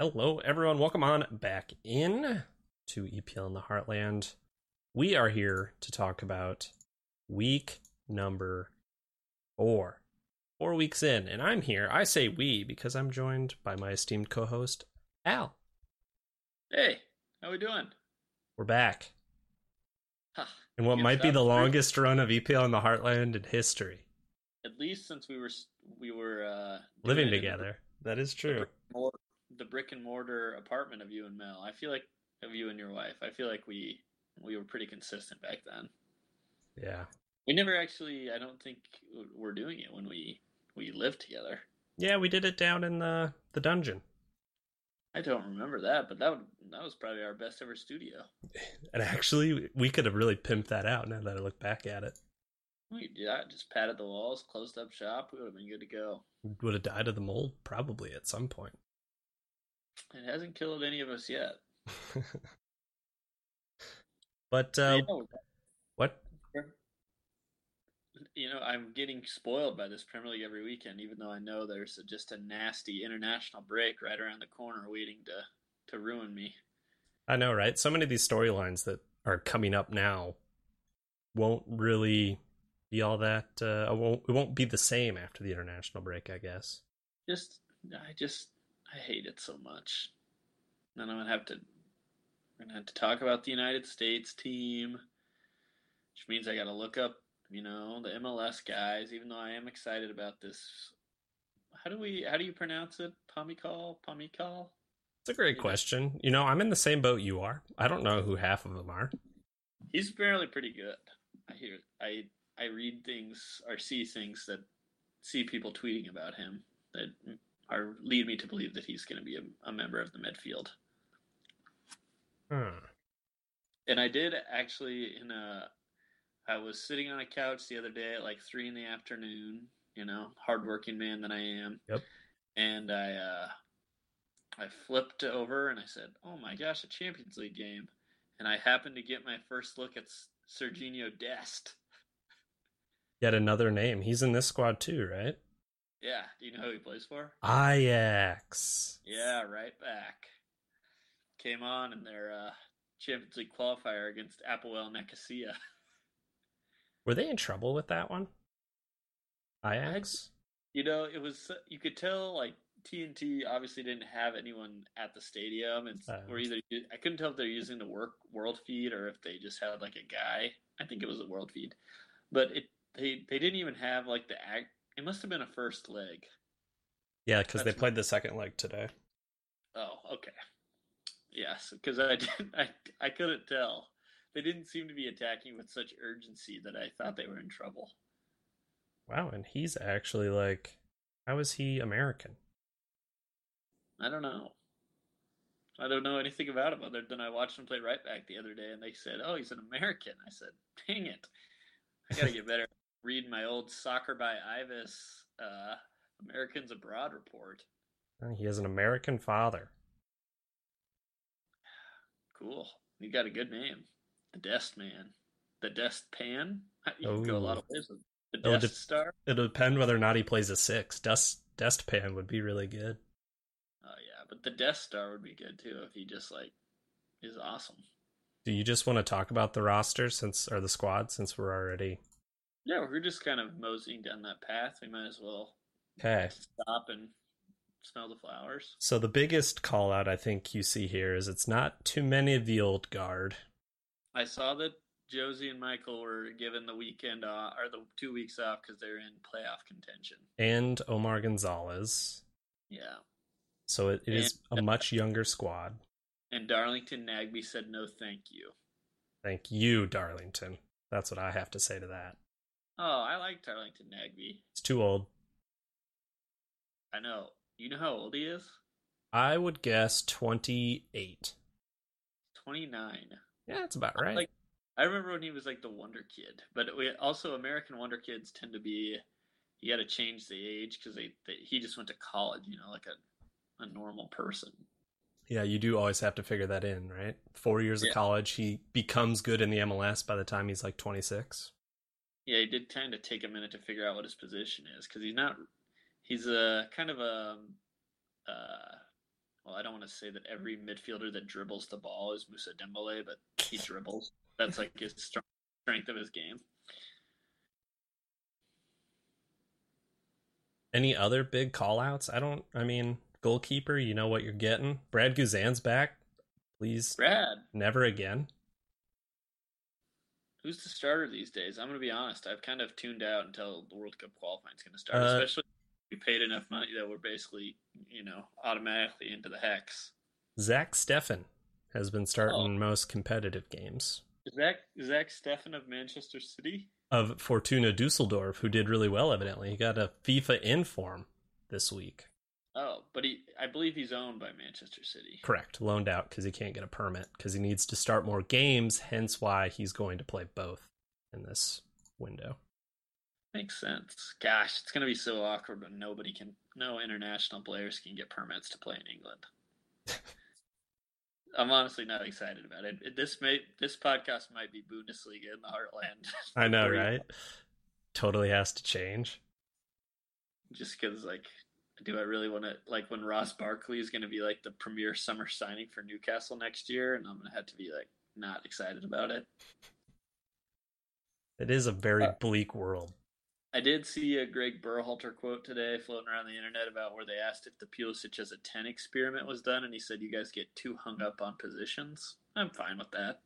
Hello, everyone. Welcome on back in to EPL in the Heartland. We are here to talk about week number four. Four weeks in, and I'm here. I say we because I'm joined by my esteemed co host, Al. Hey, how we doing? We're back. Huh. And what might be the longest run of EPL in the Heartland in history. At least since we were we were uh, Living together. That is true. brick and mor- The brick and mortar apartment of you and Mel. I feel like of you and your wife. I feel like we we were pretty consistent back then. Yeah. We never actually. I don't think we're doing it when we we lived together. Yeah, we did it down in the, the dungeon. I don't remember that, but that would, that was probably our best ever studio. And actually, we could have really pimped that out now that I look back at it. We yeah, just padded the walls, closed up shop. We would have been good to go. Would have died of the mold probably at some point. It hasn't killed any of us yet. but uh, You know, what? you know, I'm getting spoiled by this Premier League every weekend, even though I know there's a, just a nasty international break right around the corner waiting to to ruin me. I know, right? So many of these storylines that are coming up now won't really be all that. Uh, won't it won't be the same after the international break, I guess. Just, I just, I hate it so much. Then I'm gonna have to, I'm gonna have to talk about the United States team, which means I got to look up, you know, the MLS guys. Even though I am excited about this. How do we? How do you pronounce it? Pomykal? Pomykal? It's a great question. You know, I'm in the same boat you are. I don't know who half of them are. He's apparently pretty good. I hear I I read things or see things that see people tweeting about him that are lead me to believe that he's going to be a, a member of the midfield. Hmm. And I did actually in a I was sitting on a couch the other day at like three in the afternoon. You know, hardworking man that I am. Yep. And I uh, I flipped over and I said, "Oh my gosh, a Champions League game!" And I happened to get my first look at S- Serginho Dest. Yet another name. He's in this squad too, right? Yeah, do you know who he plays for? Ajax. Yeah, right back. Came on in their uh, Champions League qualifier against Apoel Nicosia. Were they in trouble with that one? Ajax. You know, it was you could tell like TNT obviously didn't have anyone at the stadium, and Uh. or either I couldn't tell if they're using the work world feed or if they just had like a guy. I think it was a world feed, but it they they didn't even have like the act. It must have been a first leg. Yeah, because they played the second leg today. Oh, okay. Yes, because I didn't, I I couldn't tell. They didn't seem to be attacking with such urgency that I thought they were in trouble. Wow, and he's actually like, how is he American? I don't know. I don't know anything about him other than I watched him play right back the other day, and they said, "Oh, he's an American." I said, "Dang it! I gotta get better." Reading my old soccer by Ives uh, Americans Abroad report. He has an American father. Cool. You got a good name, the Dest Man, the Dest Pan. You can go a lot of ways with the Oh, Dest dep- Star. It'll depend whether or not he plays a six. Dust pan would be really good. Oh yeah, but the Death Star would be good too if he just like is awesome. Do you just want to talk about the roster since or the squad since we're already Yeah, we're just kind of moseying down that path. We might as well okay? stop and smell the flowers. So the biggest call out I think you see here is it's not too many of the old guard. I saw that Jozy and Michael were given the weekend off, or the two weeks off because they're in playoff contention. and Omar Gonzalez. Yeah, So it, it is a uh, much younger squad. and Darlington Nagbe said no, thank you. Thank you, Darlington. That's what I have to say to that. Oh, I like Darlington Nagbe. He's too old. I know. You know how old he is? I would guess 28. Twenty nine. Yeah, that's about right. Like I remember when he was like the Wonder Kid, but we also American Wonder Kids tend to be you got to change the age because they, they he just went to college, you know, like a a normal person. yeah, you do always have to figure that in, right? Four years Yeah. of college, he becomes good in the MLS by the time he's like 26. Yeah, he did kind of take a minute to figure out what his position is because he's not. He's a kind of a. Uh, well, I don't want to say that every midfielder that dribbles the ball is Mousa Dembele, but he dribbles. That's like his strength of his game. Any other big call outs? I don't I mean, goalkeeper, you know what you're getting. Brad Guzan's back. Please Brad. Never again. Who's the starter these days? I'm going to be honest. I've kind of tuned out until the World Cup qualifying is going to start. Uh, Especially we paid enough money that we're basically, you know, automatically into the hex. Zach Steffen has been starting Oh. most competitive games. Zach Zach Steffen of Manchester City. Of Fortuna Dusseldorf, who did really well evidently. He got a FIFA inform this week. Oh, but he I believe he's owned by Manchester City. Correct. Loaned out because he can't get a permit because he needs to start more games, hence why he's going to play both in this window. Makes sense. Gosh, it's going to be so awkward when nobody can no international players can get permits to play in England. I'm honestly not excited about it. This may this podcast might be Bundesliga in the heartland. I know, right? Totally has to change. Just because, like, do I really want to like when Ross Barkley is going to be like the premier summer signing for Newcastle next year, and I'm going to have to be like not excited about it. It is a very Uh, bleak world. I did see a Greg Berhalter quote today floating around the internet about where they asked if the Pulisic as a 10 experiment was done, and he said, You guys get too hung up on positions. I'm fine with that.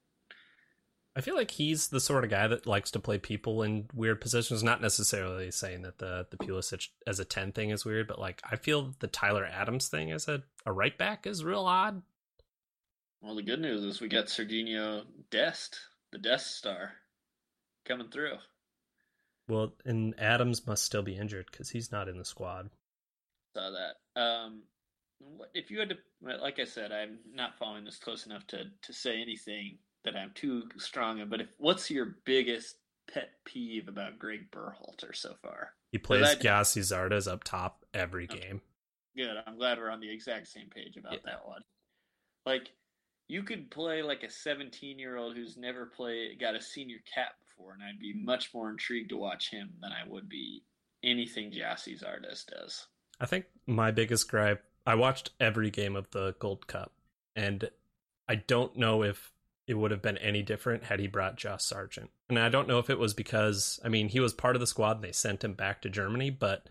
I feel like he's the sort of guy that likes to play people in weird positions. Not necessarily saying that the the Pulisic as a ten thing is weird, but like I feel the Tyler Adams thing as a, a right back is real odd. Well, the good news is we got Serginho Dest, the Dest star, coming through. Well, and Adams must still be injured because he's not in the squad. Saw that. Um, if you had to, like I said, I'm not following this close enough to, to say anything that I'm too strong in, but if what's your biggest pet peeve about Greg Berhalter so far? He plays Zardes up top every Okay. game. Good. I'm glad we're on the exact same page about Yeah. that one. Like, you could play like a 17 year old who's never played, got a senior cap before, and I'd be much more intrigued to watch him than I would be anything Gyasi Zardes does. I think my biggest gripe. I watched every game of the Gold Cup, and I don't know if it would have been any different had he brought Josh Sargent. And I don't know if it was because I mean he was part of the squad and they sent him back to Germany, but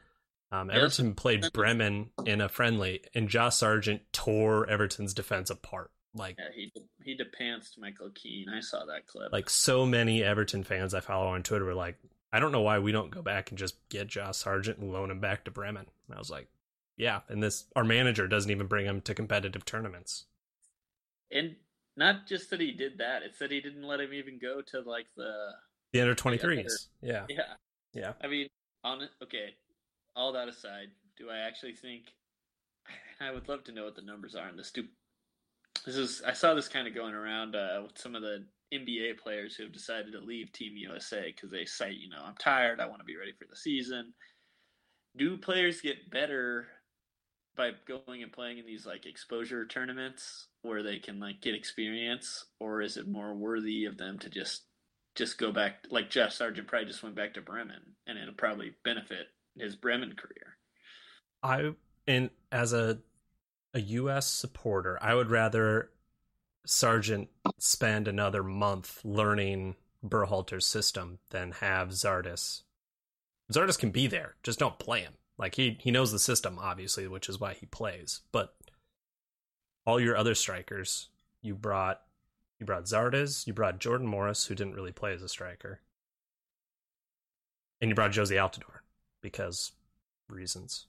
um, Yes. Everton played Bremen in a friendly, and Josh Sargent tore Everton's defense apart. Like Yeah, he he depantsed Michael Keane. I saw that clip. like so many Everton fans I follow on Twitter were like, I don't know why we don't go back and just get Josh Sargent and loan him back to Bremen. And I was like, yeah. And this our manager doesn't even bring him to competitive tournaments. and not just that he did that; it's that he didn't let him even go to like the The under twenty threes. Yeah. yeah. Yeah. I mean, on it. Okay, all that aside, do I actually think? I would love to know what the numbers are in this. Do this is I saw this kind of going around uh, with some of the NBA players who have decided to leave Team USA because they say, you know, I'm tired. I want to be ready for the season. Do players get better by going and playing in these like exposure tournaments where they can like get experience, or is it more worthy of them to just just go back like Jeff Sargent probably just went back to Bremen and it'll probably benefit his Bremen career. I and as a a US supporter, I would rather Sargent spend another month learning Berhalter's system than have Zardes. Zardes can be there, just don't play him. Like he he knows the system obviously, which is why he plays. But all your other strikers, you brought you brought Zardes, you brought Jordan Morris, who didn't really play as a striker, and you brought Jozy Altidore because reasons.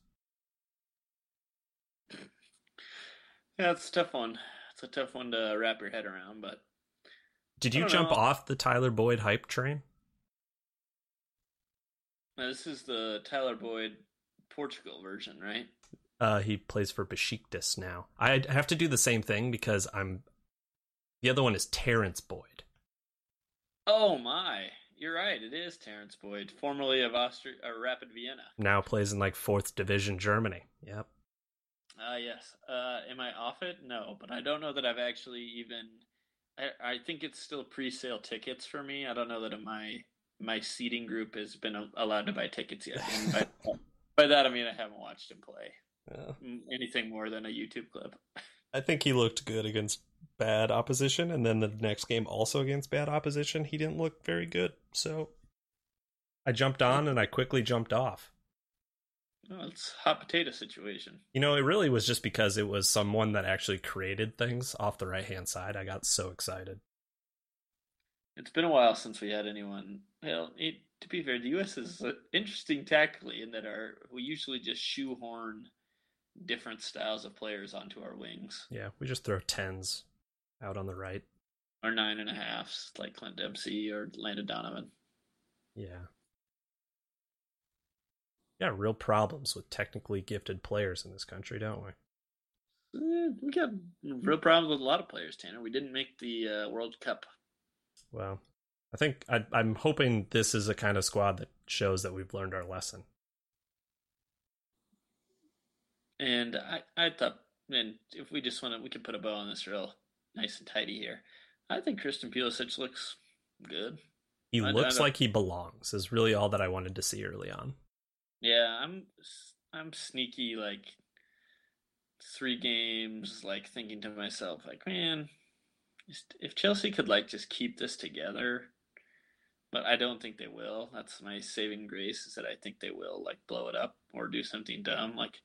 Yeah, it's a tough one. It's a tough one to wrap your head around, but Did you jump know. off the Tyler Boyd hype train? uh, this is the Tyler Boyd Portugal version, right? Uh, he plays for Besiktas now. I have to do the same thing because I'm. The other one is Terrence Boyd. Oh my, you're right. It is Terrence Boyd, formerly of Austria or Rapid Vienna. Now plays in like fourth division Germany. Yep. Ah, yes. Uh, am I off it? No, but I don't know that I've actually even. I, I think it's still pre-sale tickets for me. I don't know that my my seating group has been allowed to buy tickets yet. By, that I mean I haven't watched him play Mm, anything more than a YouTube clip. I think he looked good against bad opposition, and then the next game also against bad opposition, he didn't look very good. So I jumped on and I quickly jumped off. Oh, it's hot potato situation. You know, it really was just because it was someone that actually created things off the right hand side. I got so excited. It's been a while since we had anyone. Well, it, to be fair, the U.S. is interesting tactically in that our we usually just shoehorn different styles of players onto our wings. Yeah, we just throw tens out on the right. Or nine and a halfs, like Clint Dempsey or Landon Donovan. Yeah. Got real problems with technically gifted players in this country, don't we? Eh, we got real problems with a lot of players, Tanner. We didn't make the uh, World Cup. Well, I think I, I'm hoping this is a kind of squad that shows that we've learned our lesson. And I, I thought, man, if we just want to, we could put a bow on this real nice and tidy here. I think Christian Pulisic looks good. He I, looks I like he belongs. Is really all that I wanted to see early on. Yeah, I'm I'm sneaky like three games, like thinking to myself, like, man, if Chelsea could like just keep this together, but I don't think they will. That's my saving grace is that I think they will like blow it up or do something dumb. Like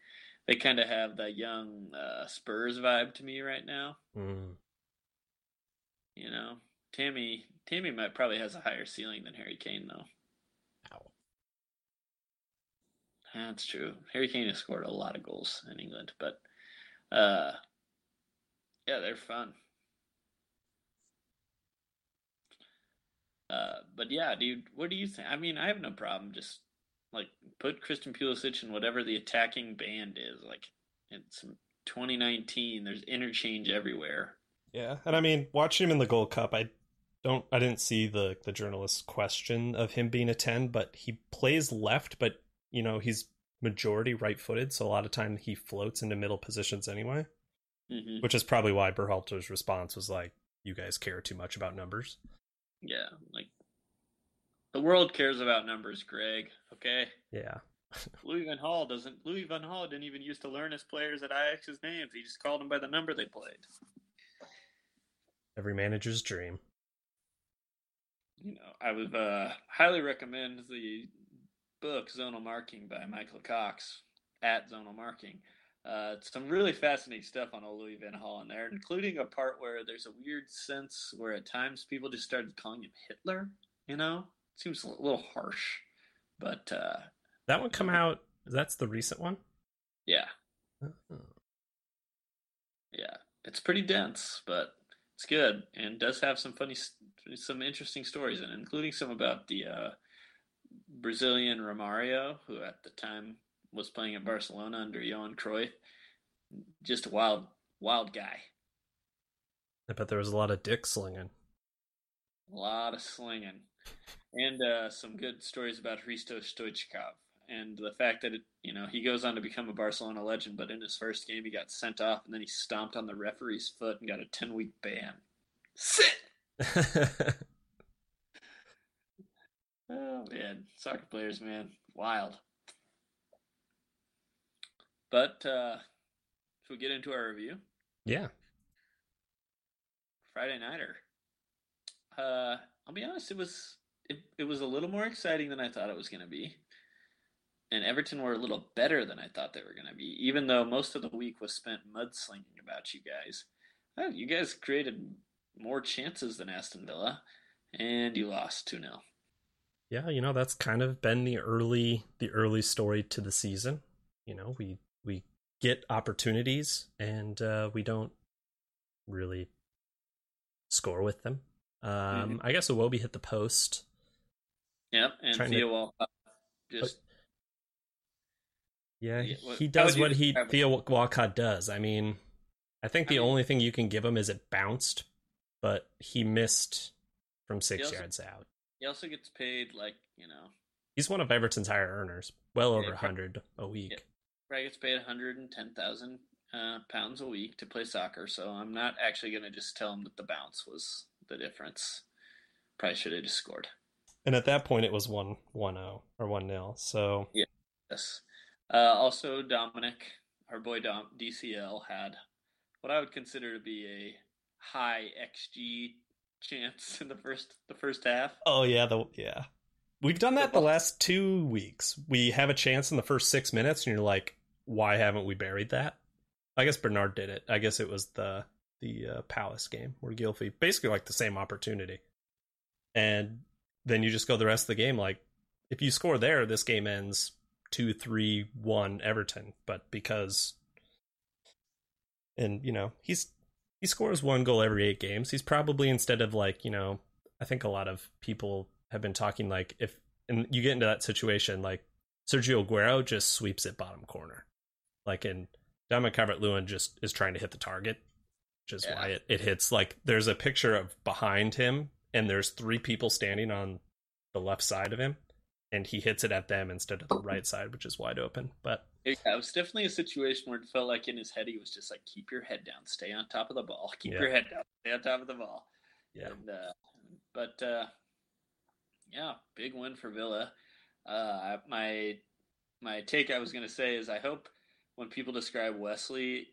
they kind of have that young uh, Spurs vibe to me right now. Mm. You know, Tammy Tammy might probably has a higher ceiling than Harry Kane though. Ow. That's true. Harry Kane has scored a lot of goals in England, but uh, yeah, they're fun. Uh, but yeah, dude, what do you think? I mean, I have no problem just like put Christian Pulisic in whatever the attacking band is. Like it's 2019. There's interchange everywhere. Yeah, and I mean, watching him in the Gold Cup, I don't, I didn't see the the journalist's question of him being a ten, but he plays left, but you know he's majority right-footed, so a lot of time he floats into middle positions anyway. Mm-hmm. Which is probably why Berhalter's response was like, "You guys care too much about numbers." Yeah, like the world cares about numbers, Greg. Okay. Yeah. Louis Van Gaal doesn't. Louis Van Gaal didn't even used to learn his players at Ajax's names. He just called them by the number they played. Every manager's dream. You know, I would uh, highly recommend the book Zonal Marking by Michael Cox at Zonal Marking. Uh, some really fascinating stuff on old Louis Van in there, including a part where there's a weird sense where at times people just started calling him Hitler. You know, seems a little harsh, but uh, that one come out. That's the recent one. Yeah. Oh. Yeah, it's pretty dense, but it's good and does have some funny, some interesting stories in it, including some about the uh, Brazilian Romario, who at the time was playing at Barcelona under Johan Cruyff. Just a wild, wild guy. I bet there was a lot of dick slinging. A lot of slinging. And uh, some good stories about Hristo Stoichkov and the fact that it, you know he goes on to become a Barcelona legend, but in his first game he got sent off and then he stomped on the referee's foot and got a ten week ban. Sit. oh man, soccer players, man, wild. But uh, should we get into our review? Yeah. Friday Nighter. Uh, I'll be honest, it was it, it was a little more exciting than I thought it was going to be. And Everton were a little better than I thought they were going to be, even though most of the week was spent mudslinging about you guys. Oh, you guys created more chances than Aston Villa, and you lost 2 0. Yeah, you know, that's kind of been the early the early story to the season. You know, we we get opportunities and uh, we don't really score with them. Um, mm-hmm. I guess Iwobi hit the post. Yep, and Theo Walcott just. Yeah, he does what he Theo Walcott does. I mean, I think the I mean, only thing you can give him is it bounced, but he missed from six also, yards out. He also gets paid like you know. He's one of Everton's higher earners, well over a hundred a week. Right, gets paid one hundred and ten thousand uh, pounds a week to play soccer. So I'm not actually going to just tell him that the bounce was the difference. Probably should have just scored. And at that point, it was one one zero oh, or one 0 So yeah, yes. Uh, also, Dominic, our boy Dom DCL had what I would consider to be a high xG chance in the first the first half. Oh yeah, the yeah. We've done that the last two weeks. We have a chance in the first six minutes, and you're like, why haven't we buried that? I guess Bernard did it. I guess it was the the uh, Palace game where Gylfi basically like the same opportunity, and then you just go the rest of the game like if you score there, this game ends two three one Everton. But because and you know he's he scores one goal every eight games, he's probably instead of like you know I think a lot of people have been talking like if and you get into that situation like Sergio Aguero just sweeps it bottom corner, like in Dominic Calvert Lewin just is trying to hit the target, which is yeah. why it, it hits. Like there's a picture of behind him, and there's three people standing on the left side of him, and he hits it at them instead of the right side, which is wide open. But yeah, it was definitely a situation where it felt like in his head he was just like, "Keep your head down, stay on top of the ball, keep yeah. your head down, stay on top of the ball." Yeah. And, uh, but uh, yeah, big win for Villa. Uh, my my take I was going to say is I hope when people describe Wesley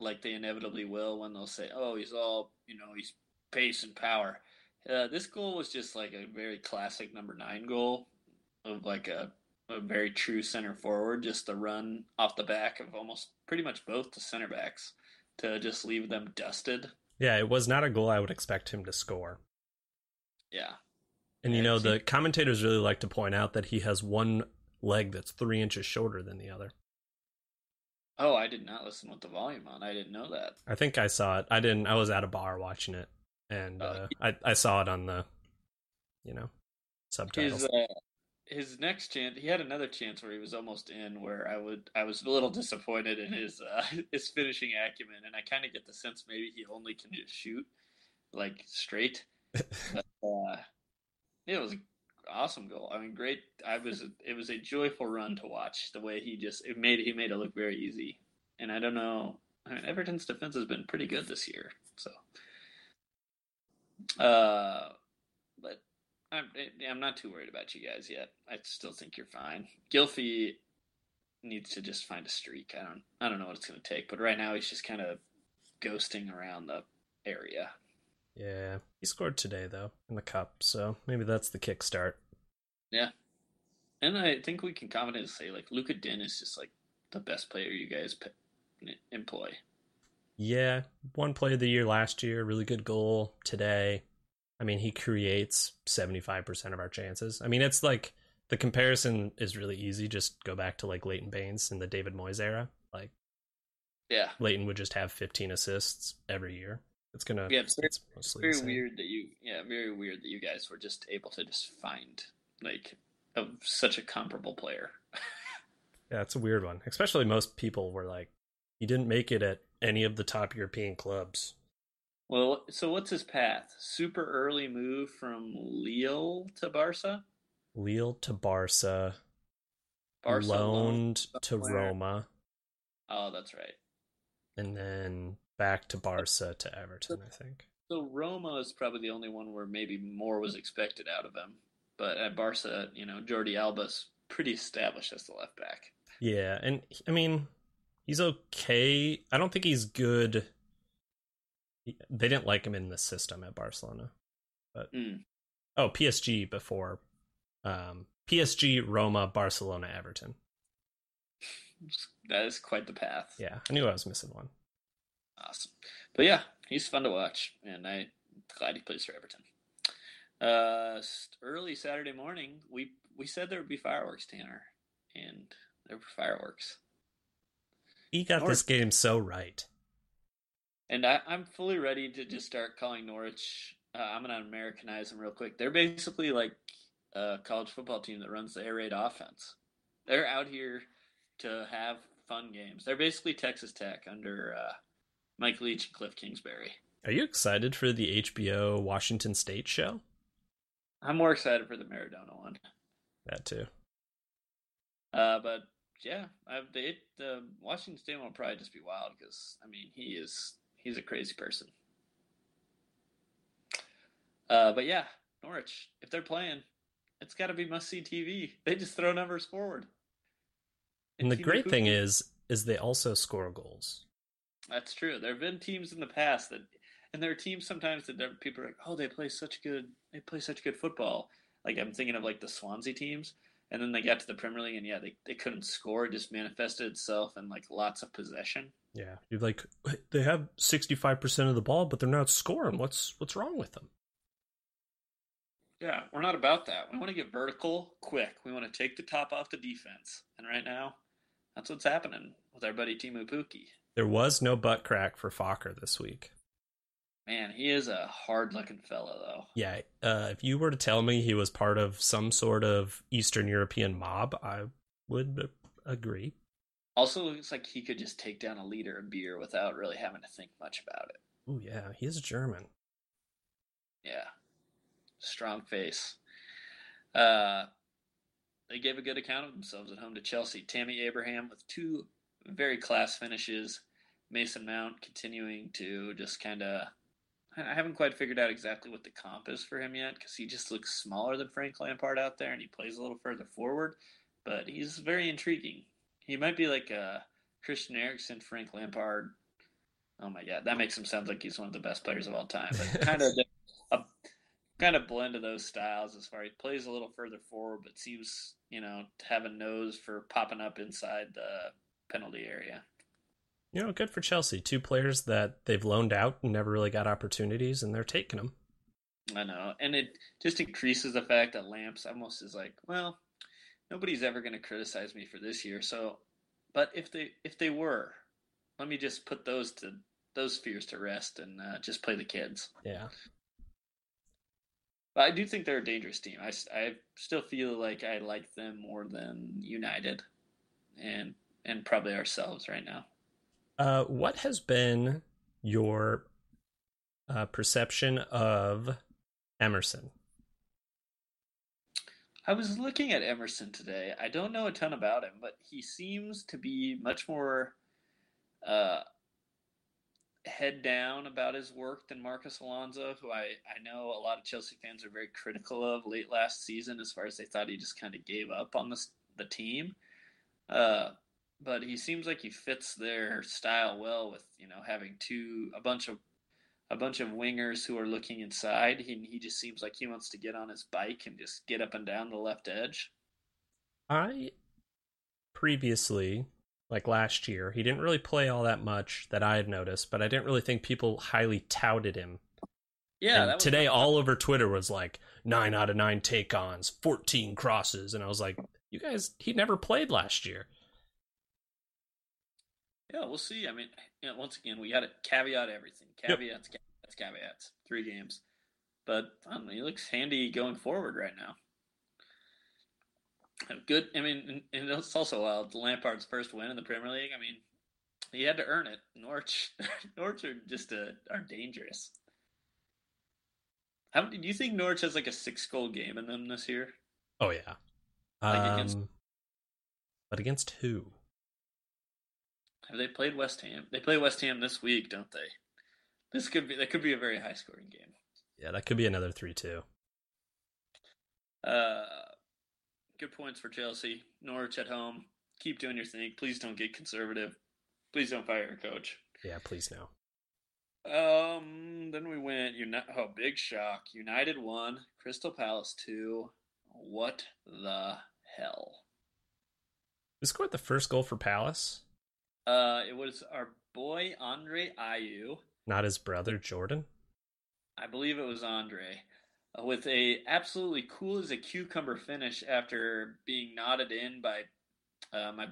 like they inevitably will when they'll say, "Oh, he's all you know, he's pace and power." Uh, this goal was just like a very classic number nine goal of like a, a very true center forward, just a run off the back of almost pretty much both the center backs to just leave them dusted. Yeah, it was not a goal I would expect him to score. Yeah, and you know, the commentators really like to point out that he has one leg that's three inches shorter than the other. Oh, I did not listen with the volume on. I didn't know that. I think I saw it. I didn't. I was at a bar watching it, and oh, uh, I I saw it on the, you know, subtitles. His, uh, his next chance, he had another chance where he was almost in. Where I would, I was a little disappointed in his uh, his finishing acumen, and I kind of get the sense maybe he only can just shoot like straight. but, uh, it was an awesome goal. I mean, great. I was. It was a joyful run to watch. The way he just it made he made it look very easy. And I don't know. I mean, Everton's defense has been pretty good this year. So, uh, but I'm I'm not too worried about you guys yet. I still think you're fine. Gylfi needs to just find a streak. I don't I don't know what it's going to take, but right now he's just kind of ghosting around the area. Yeah, he scored today though in the cup, so maybe that's the kickstart. Yeah, and I think we can confidently say like Luca Digne is just like the best player you guys employ. Yeah, one play of the year last year, really good goal today. I mean, he creates seventy five percent of our chances. I mean, it's like the comparison is really easy. Just go back to like Leighton Baines in the David Moyes era. Like, yeah, Leighton would just have fifteen assists every year. It's gonna. Yeah, it's very, it's very weird that you. Yeah, very weird that you guys were just able to just find like a, such a comparable player. yeah, it's a weird one. Especially most people were like, he didn't make it at any of the top European clubs. Well, so what's his path? Super early move from Lille to Barca. Lille to Barca. Barca loaned to Roma. Oh, that's right. And then back to Barca to Everton, I think. So Roma is probably the only one where maybe more was expected out of him. But at Barca, you know, Jordi Alba's pretty established as the left back. Yeah, and I mean, he's okay. I don't think he's good. They didn't like him in the system at Barcelona. But mm. oh, PSG before um, PSG, Roma, Barcelona, Everton. That is quite the path. Yeah, I knew I was missing one. Awesome. But yeah, he's fun to watch, and I'm glad he plays for Everton. Uh, early Saturday morning, we we said there would be fireworks, Tanner, and there were fireworks. He got this game so right. And I, am fully ready to just start calling Norwich. Uh, I'm going to Americanize them real quick. They're basically like a college football team that runs the air raid offense. They're out here to have fun games. They're basically Texas Tech under uh, Mike Leach and Cliff Kingsbury. Are you excited for the HBO Washington State show? I'm more excited for the Maradona one. That too. Uh, but yeah, I, it, the Washington State one will probably just be wild because I mean he is he's a crazy person. Uh, but yeah, Norwich, if they're playing, it's got to be must see TV. They just throw numbers forward. And, and the great thing is, is they also score goals. That's true. There have been teams in the past that, and there are teams sometimes that people are like, oh, they play such good, they play such good football. Like I'm thinking of like the Swansea teams, and then they got to the Premier League, and yeah, they, they couldn't score. It just manifested itself in like lots of possession. Yeah, you're like they have 65 percent of the ball, but they're not scoring. What's what's wrong with them? Yeah, we're not about that. We want to get vertical quick. We want to take the top off the defense, and right now, that's what's happening with our buddy Teemu Pukki. There was no butt crack for Fokker this week. Man, he is a hard looking fella, though. Yeah, uh, if you were to tell me he was part of some sort of Eastern European mob, I would agree. Also, looks like he could just take down a liter of beer without really having to think much about it. Oh yeah, he is German. Yeah, strong face. Uh, they gave a good account of themselves at home to Chelsea. Tammy Abraham with two very class finishes. Mason Mount continuing to just kind of I haven't quite figured out exactly what the comp is for him yet because he just looks smaller than Frank Lampard out there and he plays a little further forward, but he's very intriguing. He might be like a Christian Eriksen, Frank Lampard. Oh my god, that makes him sound like he's one of the best players of all time. But kind of a kind of blend of those styles as far as he plays a little further forward, but seems you know to have a nose for popping up inside the penalty area you know, good for Chelsea. Two players that they've loaned out and never really got opportunities, and they're taking them. I know, and it just increases the fact that Lamps almost is like, well, nobody's ever going to criticize me for this year. So, but if they if they were, let me just put those to those fears to rest and uh, just play the kids. Yeah. But I do think they're a dangerous team. I, I still feel like I like them more than United, and and probably ourselves right now. Uh, what has been your uh, perception of Emerson? I was looking at Emerson today. I don't know a ton about him, but he seems to be much more uh, head down about his work than Marcos Alonso, who I, I know a lot of Chelsea fans are very critical of late last season as far as they thought he just kind of gave up on the, the team. Uh, but he seems like he fits their style well with you know having two a bunch of a bunch of wingers who are looking inside. He he just seems like he wants to get on his bike and just get up and down the left edge. I previously like last year, he didn't really play all that much that I had noticed, but I didn't really think people highly touted him. Yeah, today all over Twitter was like nine out of nine take ons, fourteen crosses, and I was like, you guys, he never played last year. Yeah, we'll see. I mean, you know, once again, we got to caveat everything. Caveats, yep. caveats, caveats. Three games, but um, he looks handy going forward right now. Good. I mean, and it's also wild. Lampard's first win in the Premier League. I mean, he had to earn it. Norwich, Norwich are just a, are dangerous. How do you think Norwich has like a six goal game in them this year? Oh yeah. Like um, against... but against who? Have they played West Ham? They play West Ham this week, don't they? This could be that could be a very high scoring game. Yeah, that could be another three two. Uh, good points for Chelsea. Norwich at home. Keep doing your thing. Please don't get conservative. Please don't fire your coach. Yeah, please no. Um, then we went. Uni- oh, big shock! United one, Crystal Palace two. What the hell? Who scored the first goal for Palace? Uh, it was our boy Andre Ayew. Not his brother Jordan. I believe it was Andre, uh, with a absolutely cool as a cucumber finish after being knotted in by uh, my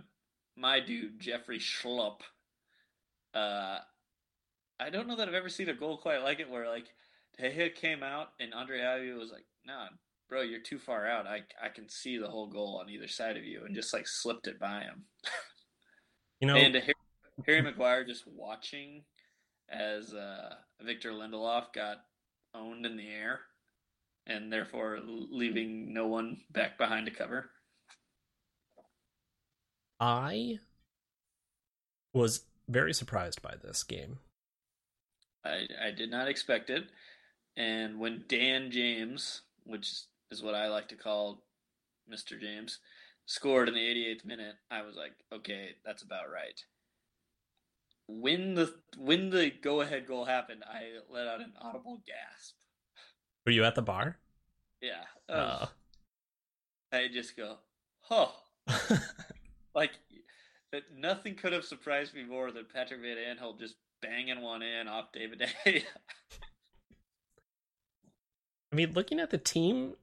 my dude Jeffrey Schlupp. Uh, I don't know that I've ever seen a goal quite like it, where like hit came out and Andre Ayew was like, "Nah, bro, you're too far out. I I can see the whole goal on either side of you," and just like slipped it by him. You know, and Harry, Harry Maguire just watching as uh, Victor Lindelof got owned in the air, and therefore leaving no one back behind to cover. I was very surprised by this game. I, I did not expect it. And when Dan James, which is what I like to call Mr. James, scored in the 88th minute, I was like, okay, that's about right. when the when the go ahead goal happened, I let out an audible gasp. Were you at the bar? Yeah. Oh. I just go, huh. like that nothing could have surprised me more than Patrick Van Aanholt just banging one in off David Day. I mean, looking at the team,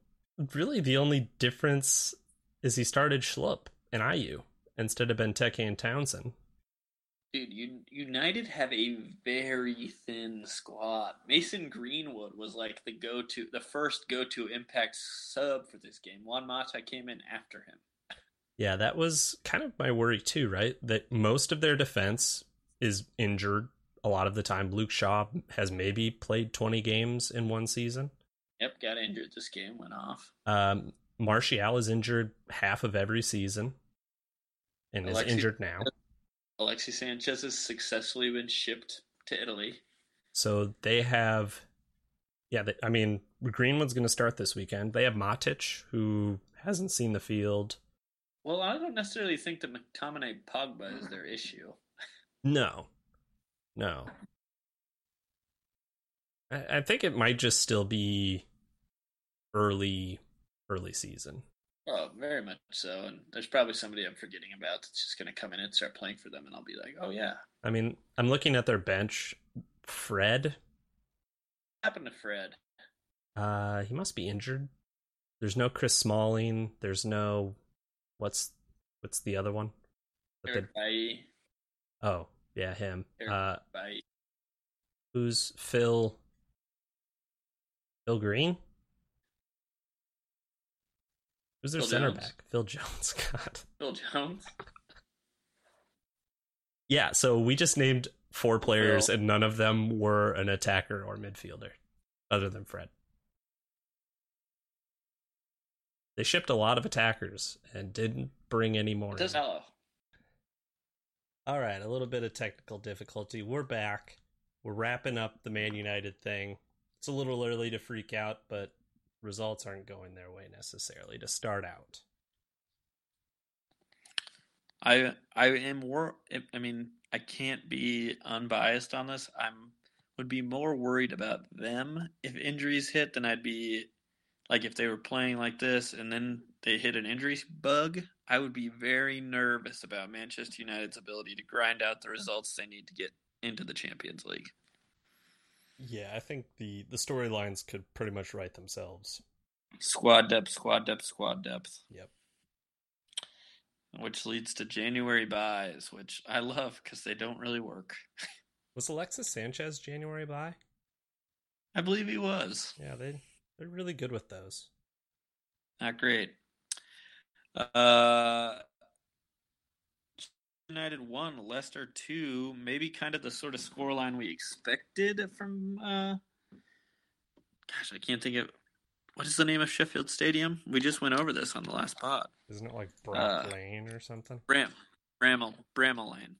really the only difference is he started Schlupp and Ayew instead of Benteke and Townsend. Dude, United have a very thin squad. Mason Greenwood was like the go-to, the first go-to impact sub for this game. Juan Mata came in after him. Yeah, that was kind of my worry too, right? That most of their defense is injured a lot of the time. Luke Shaw has maybe played 20 games in one season. Yep, got injured this game, went off. Um, Martial is injured half of every season and Alexi, is injured now. Alexi Sanchez has successfully been shipped to Italy. So they have, yeah, they, I mean, Greenwood's going to start this weekend. They have Matic, who hasn't seen the field. Well, I don't necessarily think that McTominay Pogba is their issue. No, no. I, I think it might just still be early, early season. Oh, very much so. And there's probably somebody I'm forgetting about that's just going to come in and start playing for them, and I'll be like, oh yeah. I mean, I'm looking at their bench. Fred. What happened to Fred? Uh, he must be injured. There's no Chris Smalling. There's no what's what's the other one? Eric the... Oh yeah, him. Eric uh, who's Phil? Phil Green? Who's their Phil center Jones. back? Phil Jones. God. Phil Jones. yeah, so we just named four players Phil. and none of them were an attacker or midfielder other than Fred. They shipped a lot of attackers and didn't bring any more. Does hello? All right, a little bit of technical difficulty. We're back. We're wrapping up the Man United thing. It's a little early to freak out, but results aren't going their way necessarily to start out. I I am more I mean, I can't be unbiased on this. I'm would be more worried about them if injuries hit than I'd be like if they were playing like this and then they hit an injury bug, I would be very nervous about Manchester United's ability to grind out the results they need to get into the Champions League. Yeah, I think the the storylines could pretty much write themselves. Squad depth, squad depth, squad depth. Yep. Which leads to January buys, which I love because they don't really work. was Alexis Sanchez January buy? I believe he was. Yeah, they they're really good with those. Not great. Uh, United one, Leicester two. Maybe kind of the sort of scoreline we expected from. Uh, gosh, I can't think of what is the name of Sheffield Stadium. We just went over this on the last pod. Isn't it like Brock uh, Lane or something? Bram, Bramall, Bramall Lane.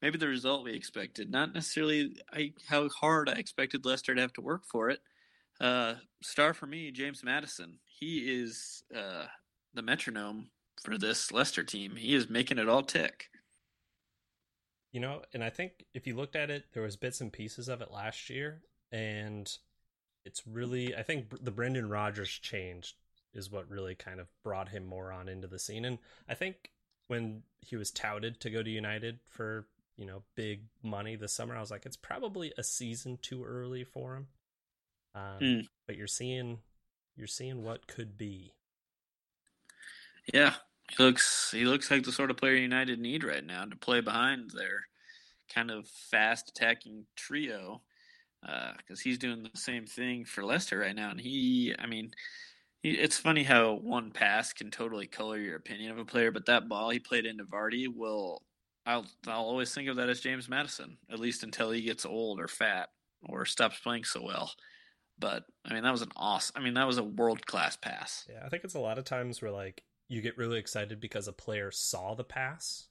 Maybe the result we expected, not necessarily I, how hard I expected Leicester to have to work for it. Uh, star for me, James Maddison. He is uh, the metronome for this Leicester team. He is making it all tick. You know, and I think if you looked at it, there was bits and pieces of it last year, and it's really I think the Brendan Rodgers change is what really kind of brought him more on into the scene, and I think when he was touted to go to United for you know big money this summer, I was like, it's probably a season too early for him. Um, mm. But you're seeing you're seeing what could be. Yeah, he looks he looks like the sort of player United need right now to play behind their kind of fast attacking trio. Because uh, he's doing the same thing for Leicester right now, and he, I mean, he, it's funny how one pass can totally color your opinion of a player, but that ball he played into Vardy will, I'll, I'll always think of that as James Maddison, at least until he gets old or fat or stops playing so well. But I mean, that was an awesome. I mean, that was a world class pass. Yeah, I think it's a lot of times where like you get really excited because a player saw the pass.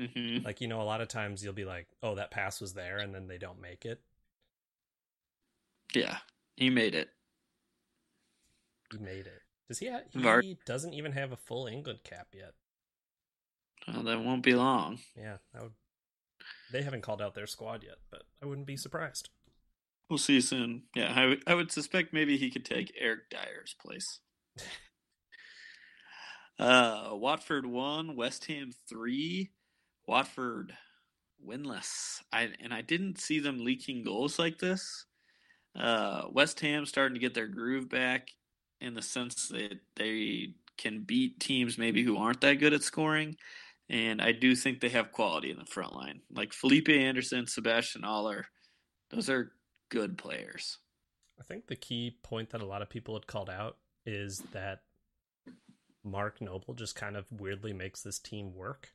Mm-hmm. Like you know, a lot of times you'll be like, "Oh, that pass was there," and then they don't make it. Yeah, he made it. He made it. Does he? Ha- he Var- doesn't even have a full England cap yet. Well, that won't be long. Yeah, that would. They haven't called out their squad yet, but I wouldn't be surprised. We'll see soon. Yeah, I, w- I would suspect maybe he could take Eric Dier's place. uh, Watford one, West Ham three. Watford winless. I and I didn't see them leaking goals like this. Uh, West Ham starting to get their groove back in the sense that they can beat teams maybe who aren't that good at scoring. And I do think they have quality in the front line. Like Felipe Anderson, Sebastien Haller, those are good players. I think the key point that a lot of people had called out is that Mark Noble just kind of weirdly makes this team work.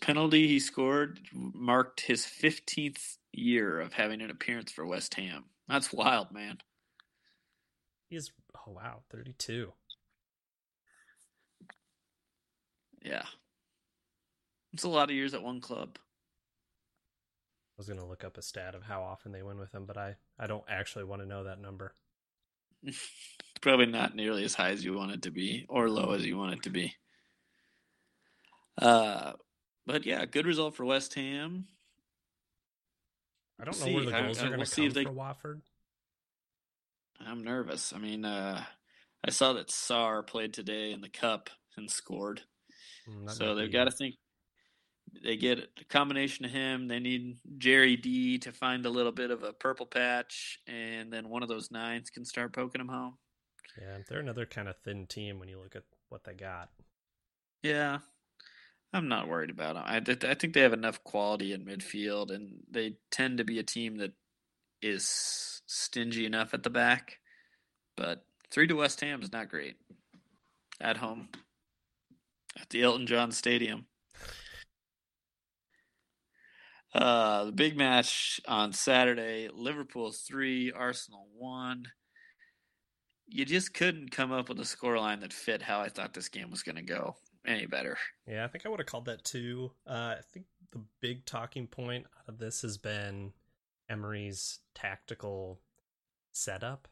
Penalty he scored marked his 15th year of having an appearance for West Ham. That's wild, man. He's oh wow, 32. Yeah. It's a lot of years at one club. I was gonna look up a stat of how often they win with him, but I I don't actually want to know that number. Probably not nearly as high as you want it to be, or low as you want it to be. Uh, but yeah, good result for West Ham. I don't know where the goals I, are going to we'll come they... for Watford. I'm nervous. I mean, uh, I saw that Sarr played today in the cup and scored. Mm, so they've got to think they get a combination of him. They need Jerry D to find a little bit of a purple patch, and then one of those nines can start poking him home. Yeah, they're another kind of thin team when you look at what they got. Yeah, I'm not worried about them. I, I think they have enough quality in midfield, and they tend to be a team that is stingy enough at the back. But three to West Ham is not great at home at the Elton John Stadium. Uh, the big match on Saturday Liverpool 3, Arsenal 1. You just couldn't come up with a scoreline that fit how I thought this game was going to go any better. Yeah, I think I would have called that too. Uh, I think the big talking point out of this has been Emery's tactical setup.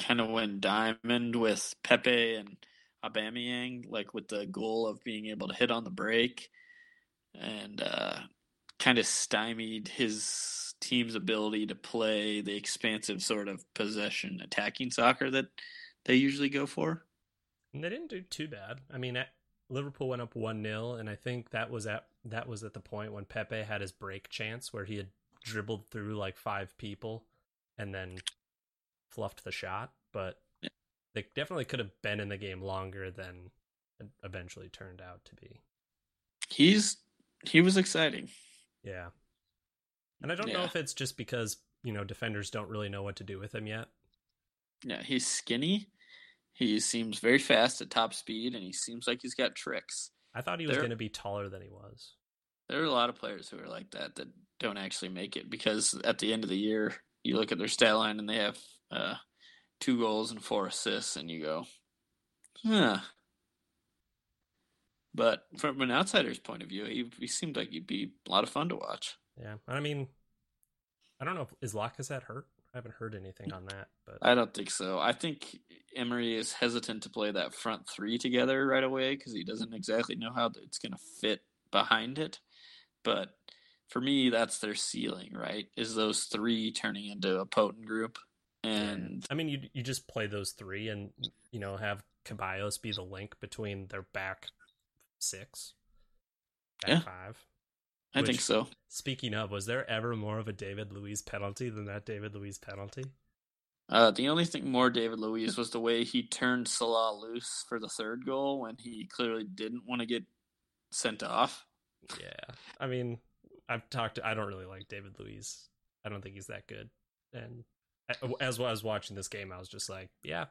Kind of went diamond with Pepe and Aubameyang, like with the goal of being able to hit on the break, and uh, kind of stymied his team's ability to play the expansive sort of possession attacking soccer that they usually go for. And they didn't do too bad. I mean, Liverpool went up one 0 and I think that was at that was at the point when Pepe had his break chance where he had dribbled through like five people and then fluffed the shot. But yeah. they definitely could have been in the game longer than it eventually turned out to be. He's he was exciting. Yeah. And I don't yeah. know if it's just because, you know, defenders don't really know what to do with him yet. Yeah, he's skinny he seems very fast at top speed, and he seems like he's got tricks. I thought he was going to be taller than he was. There are a lot of players who are like that that don't actually make it because at the end of the year, you look at their stat line and they have uh, two goals and four assists, and you go, huh. But from an outsider's point of view, he, he seemed like he'd be a lot of fun to watch. Yeah, I mean, I don't know. If, is Lacazette hurt? I haven't heard anything on that, but I don't think so. I think Emery is hesitant to play that front three together right away because he doesn't exactly know how it's going to fit behind it. But for me, that's their ceiling, right? Is those three turning into a potent group? And I mean, you you just play those three, and you know have Ceballos be the link between their back six, back yeah. five. I think so. Speaking of, was there ever more of a David Luiz penalty than that David Luiz penalty? Uh, the only thing more David Luiz was the way he turned Salah loose for the third goal when he clearly didn't want to get sent off. Yeah, I mean, I've talked. To, I don't really like David Luiz. I don't think he's that good. And as I was watching this game, I was just like, yeah,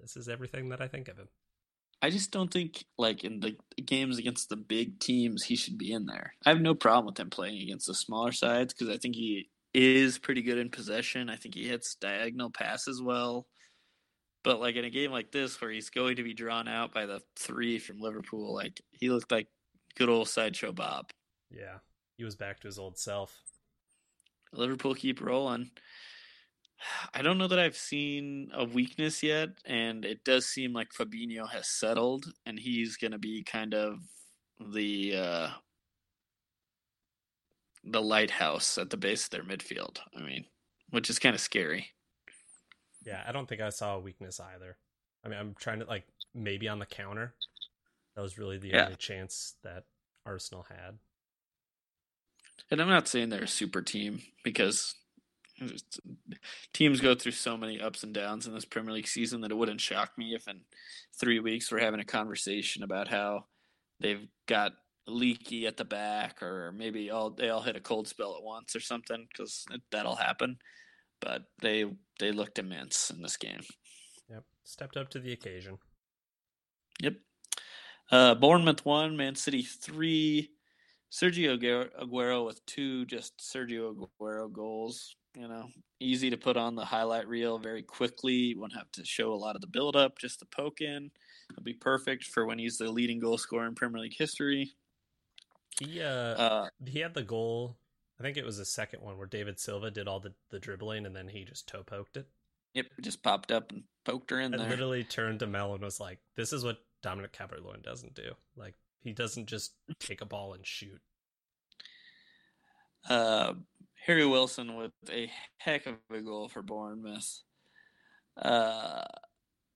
this is everything that I think of him. I just don't think like in the games against the big teams he should be in there. I have no problem with him playing against the smaller sides because I think he is pretty good in possession. I think he hits diagonal passes well. But like in a game like this where he's going to be drawn out by the three from Liverpool, like he looked like good old sideshow Bob. Yeah. He was back to his old self. Liverpool keep rolling. I don't know that I've seen a weakness yet, and it does seem like Fabinho has settled, and he's going to be kind of the uh, the lighthouse at the base of their midfield. I mean, which is kind of scary. Yeah, I don't think I saw a weakness either. I mean, I'm trying to like maybe on the counter. That was really the Yeah. only chance that Arsenal had. And I'm not saying they're a super team because teams go through so many ups and downs in this Premier League season that it wouldn't shock me if in three weeks we're having a conversation about how they've got leaky at the back or maybe all they all hit a cold spell at once or something because that'll happen. But they they looked immense in this game. Yep, stepped up to the occasion. Yep. Uh, Bournemouth one, Man City three. Sergio Aguero- Aguero with two just Sergio Aguero goals. You know, easy to put on the highlight reel very quickly. You won't have to show a lot of the build up, just the poke in. It'll be perfect for when he's the leading goal scorer in Premier League history. He uh, Uh, he had the goal. I think it was the second one where David Silva did all the, the dribbling and then he just toe poked it. yep, just popped up and poked her in I there. literally turned to Mel and was like, "This is what Dominic Calvert-Lewin doesn't do. Like he doesn't just take a ball and shoot." Uh, Harry Wilson with a heck of a goal for Bournemouth. Uh,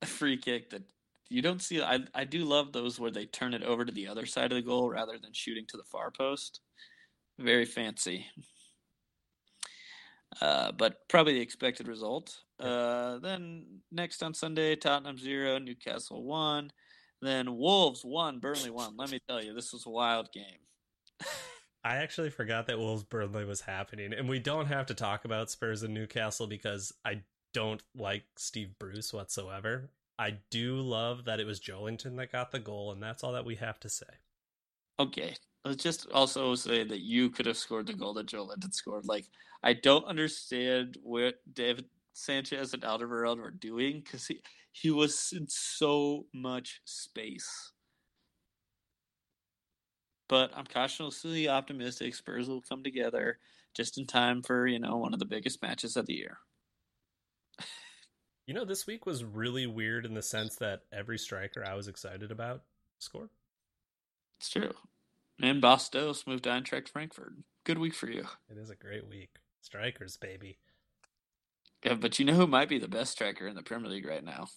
a free kick that you don't see. I I do love those where they turn it over to the other side of the goal rather than shooting to the far post. Very fancy. Uh, but probably the expected result. Uh, then next on Sunday, Tottenham zero, Newcastle one. Then Wolves one, Burnley one. Let me tell you, this was a wild game. I actually forgot that Wolves Burnley was happening, and we don't have to talk about Spurs and Newcastle because I don't like Steve Bruce whatsoever. I do love that it was Joelinton that got the goal, and that's all that we have to say. Okay, let's just also say that you could have scored the goal that Joelinton scored. Like, I don't understand what Davinson Sanchez and Alderweireld were doing because he he was in so much space. But I'm cautiously optimistic Spurs will come together just in time for you know one of the biggest matches of the year. You know, this week was really weird in the sense that every striker I was excited about scored. It's true. And Bas Dost moved to Eintracht Frankfurt. Good week for you. It is a great week. Strikers, baby. Yeah, but you know who might be the best striker in the Premier League right now?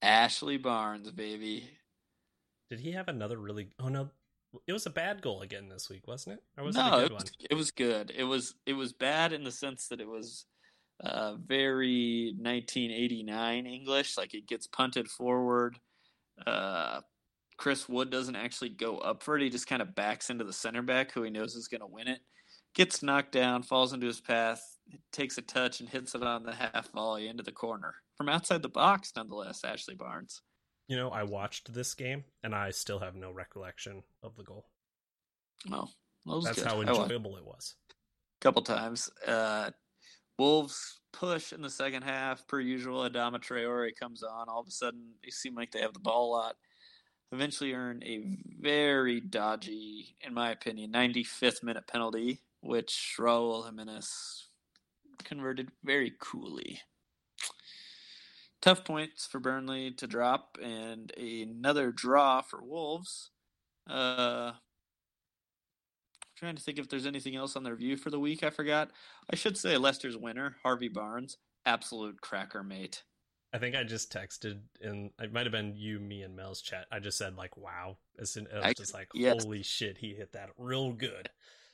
Ashley Barnes, baby. Did he have another really? Oh no, it was a bad goal again this week, wasn't it? Or was no, it a good it was, one? it was good. It was it was bad in the sense that it was uh, very 1989 English. Like it gets punted forward. Uh, Chris Wood doesn't actually go up for it. He just kind of backs into the center back, who he knows is going to win it. Gets knocked down, falls into his path, takes a touch, and hits it on the half volley into the corner from outside the box. Nonetheless, Ashley Barnes. You know, I watched this game and I still have no recollection of the goal. Oh, that That's good. how enjoyable it was. a couple times. Uh, Wolves push in the second half, per usual. Adama Traore comes on. All of a sudden, they seem like they have the ball a lot. Eventually, earn a very dodgy, in my opinion, 95th minute penalty, which Raul Jimenez converted very coolly. Tough points for Burnley to drop, and another draw for Wolves. Uh, trying to think if there's anything else on their view for the week. I forgot. I should say Leicester's winner, Harvey Barnes, absolute cracker mate. I think I just texted and It might have been you, me, and Mel's chat. I just said like, "Wow!" As soon, I was I- just like, yes. "Holy shit!" He hit that real good.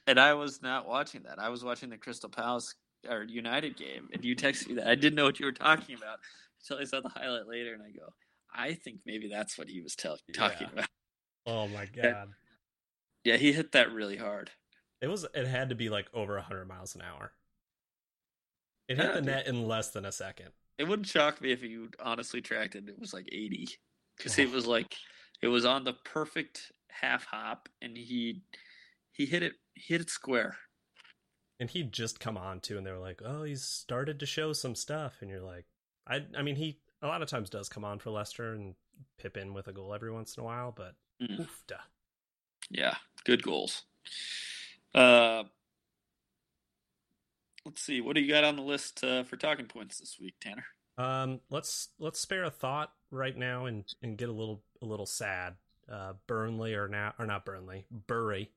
And I was not watching that. I was watching the Crystal Palace or United game, and you texted me that. I didn't know what you were talking about until I saw the highlight later, and I go, I think maybe that's what he was tell- talking Yeah. about. Oh my god! Yeah, he hit that really hard. It was. It had to be like over hundred miles an hour. It hit Yeah, the dude. net in less than a second. It wouldn't shock me if you honestly tracked it. It was like 80 because it was like it was on the perfect half hop, and he he hit it he hit it square. and he'd just come on too, and they were like, "Oh, he's started to show some stuff," and you're like, "I, I mean, he a lot of times does come on for Leicester and pip in with a goal every once in a while, but Mm. oof, da. Yeah, good goals. Uh, let's see. What do you got on the list uh, for talking points this week, Tanner? Um, let's let's spare a thought right now and and get a little a little sad Uh, Burnley or now or not Burnley, Bury,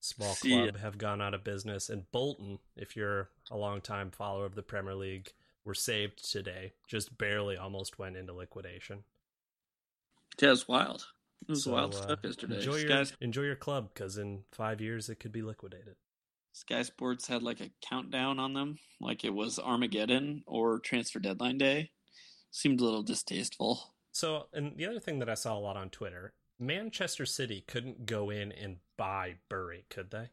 small club, have gone out of business, and Bolton, if you're a longtime follower of the Premier League, were saved today. Just barely, almost went into liquidation. Yeah, it was wild. It was So, wild uh, stuff yesterday. Enjoy your Sky, enjoy your club because in five years it could be liquidated. Sky Sports had like a countdown on them, like it was Armageddon or transfer deadline day. Seemed a little distasteful. So, and the other thing that I saw a lot on Twitter, Manchester City couldn't go in and buy Bury, could they?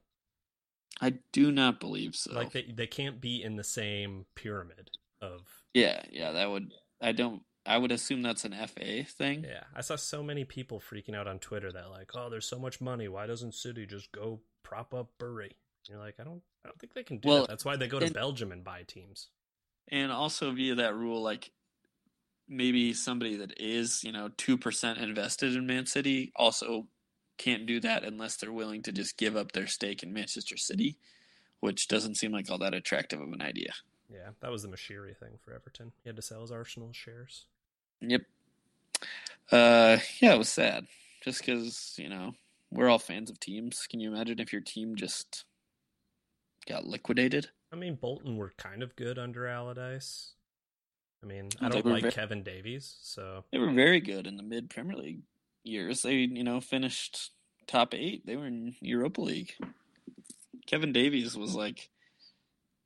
I do not believe so. Like they they can't be in the same pyramid of. yeah, yeah, that would. I don't. I would assume that's an FA thing. Yeah, I saw so many people freaking out on Twitter that like, oh, there's so much money. Why doesn't City just go prop up Bury? You're like, I don't, I don't think they can do Well, that. That's why they go to and- Belgium and buy teams. And also via that rule, like maybe somebody that is, you know, two percent invested in Man City also can't do that unless they're willing to just give up their stake in Manchester City, which doesn't seem like all that attractive of an idea. Yeah, that was the Moshiri thing for Everton. He had to sell his Arsenal shares. Yep. Uh, yeah, it was sad. Just because you know we're all fans of teams. Can you imagine if your team just got liquidated? I mean, Bolton were kind of good under Allardyce. I mean, I don't like ve- Kevin Davies, so They were very good in the mid Premier League years. They, you know, finished top eight. They were in Europa League. Kevin Davies was like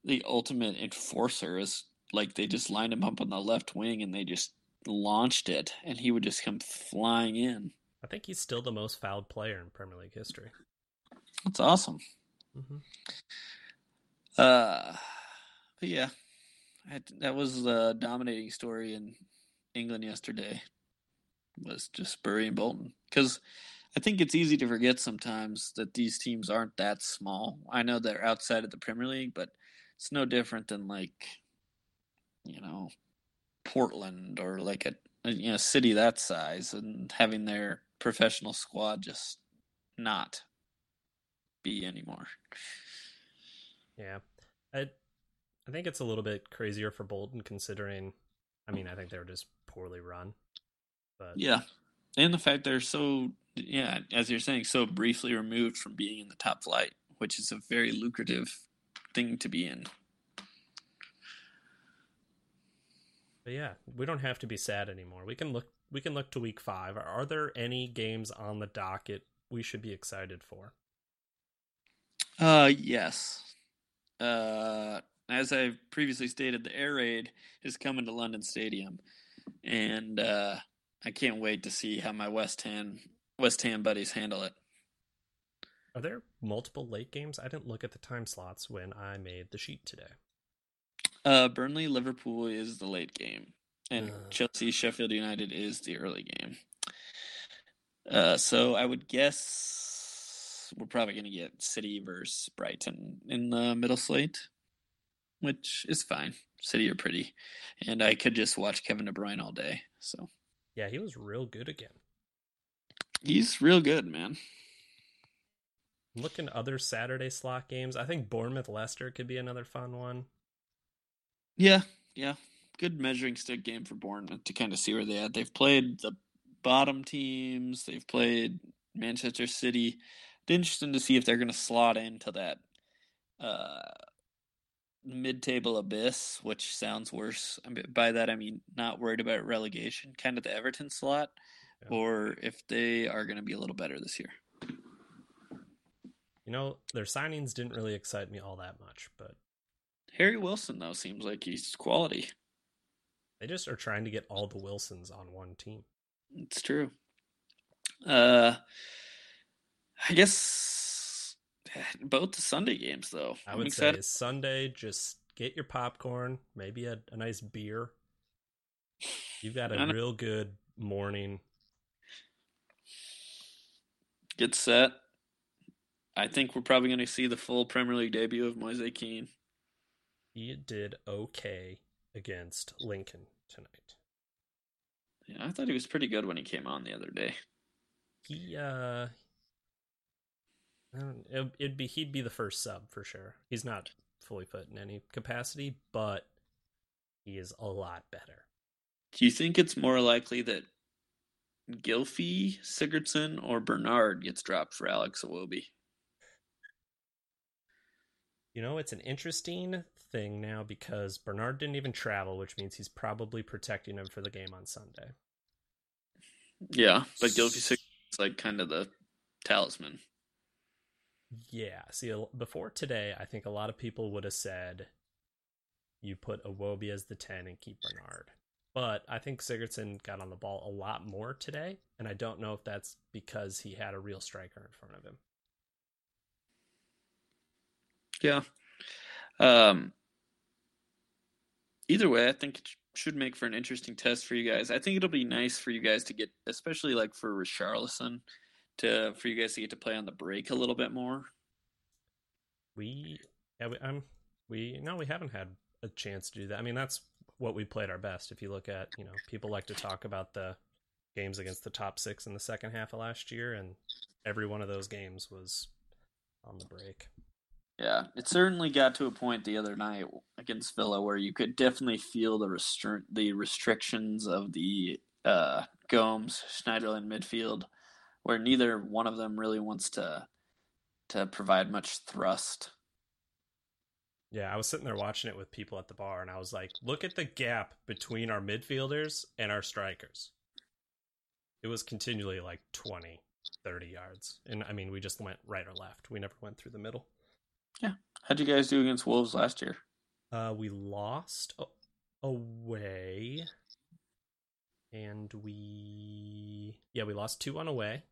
the ultimate enforcer. Is like they just lined him up on the left wing and they just launched it, and he would just come flying in. I think he's still the most fouled player in Premier League history. That's awesome. hmm Uh, but yeah, I, that was the dominating story in England yesterday. Was just Bury and Bolton because I think it's easy to forget sometimes that these teams aren't that small. I know they're outside of the Premier League, but it's no different than like you know Portland or like a, a you know city that size and having their professional squad just not be anymore. Yeah, I, I think it's a little bit crazier for Bolton considering. I mean, I think they were just poorly run, but Yeah. And the fact they're so, yeah, as you're saying, so briefly removed from being in the top flight, which is a very lucrative thing to be in. But yeah, we don't have to be sad anymore. We can look. We can look to week five. Are, are there any games on the docket we should be excited for? Uh, yes. Uh, as I've previously stated, the air raid is coming to London Stadium, and uh, I can't wait to see how my West Ham West Ham buddies handle it. Are there multiple late games? I didn't look at the time slots when I made the sheet today. Uh, Burnley Liverpool is the late game, and Uh. Chelsea Sheffield United is the early game. Uh, so I would guess we're probably going to get City versus Brighton in the middle slate, which is fine. City are pretty, and I could just watch Kevin De Bruyne all day. So Yeah, he was real good again. he's real good, man. Looking at other Saturday slot games, I think Bournemouth Leicester could be another fun one. Yeah, yeah, good measuring stick game for Bournemouth to kind of see where they at. They've played the bottom teams. They've played Manchester City. It's interesting to see if they're going to slot into that uh, mid-table abyss, which sounds worse. I mean, by that I mean not worried about relegation, kind of the Everton slot, Yeah. or if they are going to be a little better this year. You know, their signings didn't really excite me all that much, but Harry Wilson though seems like he's quality. they just are trying to get all the Wilsons on one team. It's true. Uh, I guess both the Sunday games though. I would say Sunday, just get your popcorn, maybe a, a nice beer. You've got a real good morning. Get set. I think we're probably going to see the full Premier League debut of Moise Kean. He did okay against Lincoln tonight. Yeah, I thought he was pretty good when he came on the other day. He uh, it'd it'd be he'd be the first sub for sure. He's not fully fit in any capacity, but he is a lot better. Do you think it's more likely that Gylfi, Sigurdsson, or Bernard gets dropped for Alex Iwobi. You know, it's an interesting thing now because Bernard didn't even travel, which means he's probably protecting him for the game on Sunday. Yeah, but Gylfi is like kind of the talisman. Yeah. See, before today, I think a lot of people would have said you put Iwobi as the 10 and keep Bernard. But I think Sigurdsson got on the ball a lot more today, and I don't know if that's because he had a real striker in front of him. Yeah. Um, either way, I think it should make for an interesting test for you guys. I think it'll be nice for you guys to get, especially like for Richarlison, to for you guys to get to play on the break a little bit more. We, yeah, we, um, we no, we haven't had a chance to do that. I mean, that's what we played our best. If you look at, you know, people like to talk about the games against the top six in the second half of last year, and every one of those games was on the break. Yeah, it certainly got to a point the other night against Villa where you could definitely feel the restri- the restrictions of the uh, Gomes Schneiderlin midfield, where neither one of them really wants to to provide much thrust. Yeah, I was sitting there watching it with people at the bar, and I was like, "Look at the gap between our midfielders and our strikers." It was continually like 20, 30 yards, and I mean, we just went right or left. We never went through the middle. Yeah. How'd you guys do against Wolves last year? Uh, we lost away, and we yeah we lost two on away.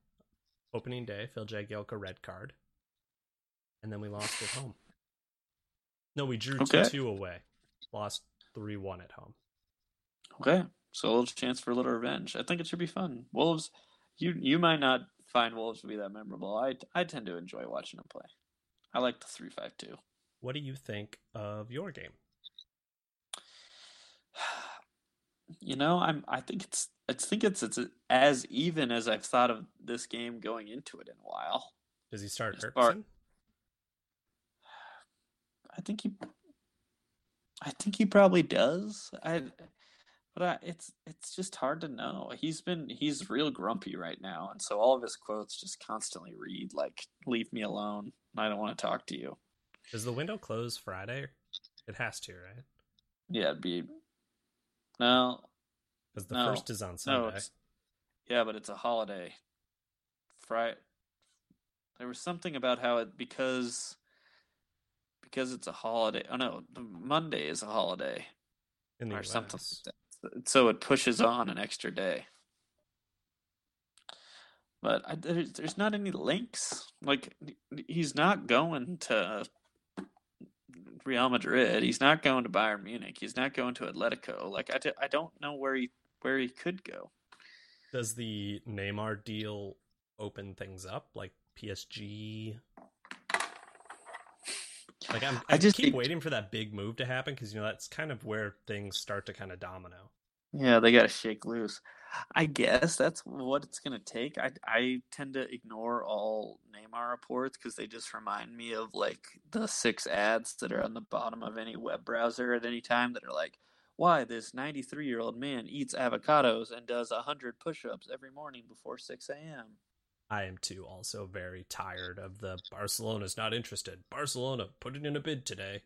Opening day, Phil Jagielka red card, and then we lost at home. No, we drew okay. two two away, lost three one at home. Okay, so a little chance for a little revenge. I think it should be fun. Wolves, you you might not find Wolves to be that memorable. I I tend to enjoy watching them play. I like the three five two. What do you think of your game? You know, I'm. I think it's. I think it's it's as even as I've thought of this game going into it in a while. Does he start Eriksen? I think he. I think he probably does. I, but I, it's it's just hard to know. He's been he's real grumpy right now, and so all of his quotes just constantly read like "Leave me alone." I don't want to talk to you. Does the window close Friday? It has to, right? Yeah, it'd be. No. Because the no, first is on Sunday. No, yeah, but it's a holiday. Friday. There was something about how it because because it's a holiday. Oh no, Monday is a holiday, In the or US. something. So it pushes on an extra day but I, there's, there's not any links. Like he's not going to Real Madrid. He's not going to Bayern Munich. He's not going to Atletico. Like I, I don't know where he where he could go. Does the Neymar deal open things up like PSG? Like I'm, I, I just keep think... waiting for that big move to happen because you know that's kind of where things start to kind of domino. Yeah, they got to shake loose. I guess that's what it's going to take. I, I tend to ignore all Neymar reports because they just remind me of like the six ads that are on the bottom of any web browser at any time that are like, why this 93 year old man eats avocados and does 100 push ups every morning before 6 a.m. I am too also very tired of the Barcelona's not interested. Barcelona put it in a bid today.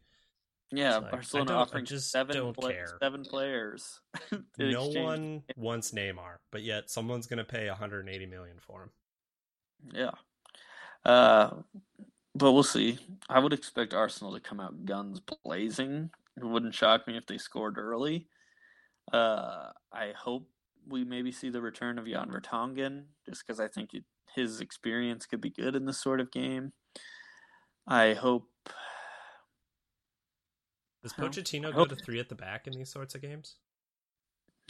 Yeah, like, Barcelona offering just seven, play, seven players. no one wants Neymar, but yet someone's going to pay 180 million for him. Yeah, uh, but we'll see. I would expect Arsenal to come out guns blazing. It wouldn't shock me if they scored early. Uh, I hope we maybe see the return of Jan Vertonghen, just because I think it, his experience could be good in this sort of game. I hope does Pochettino go to three at the back in these sorts of games?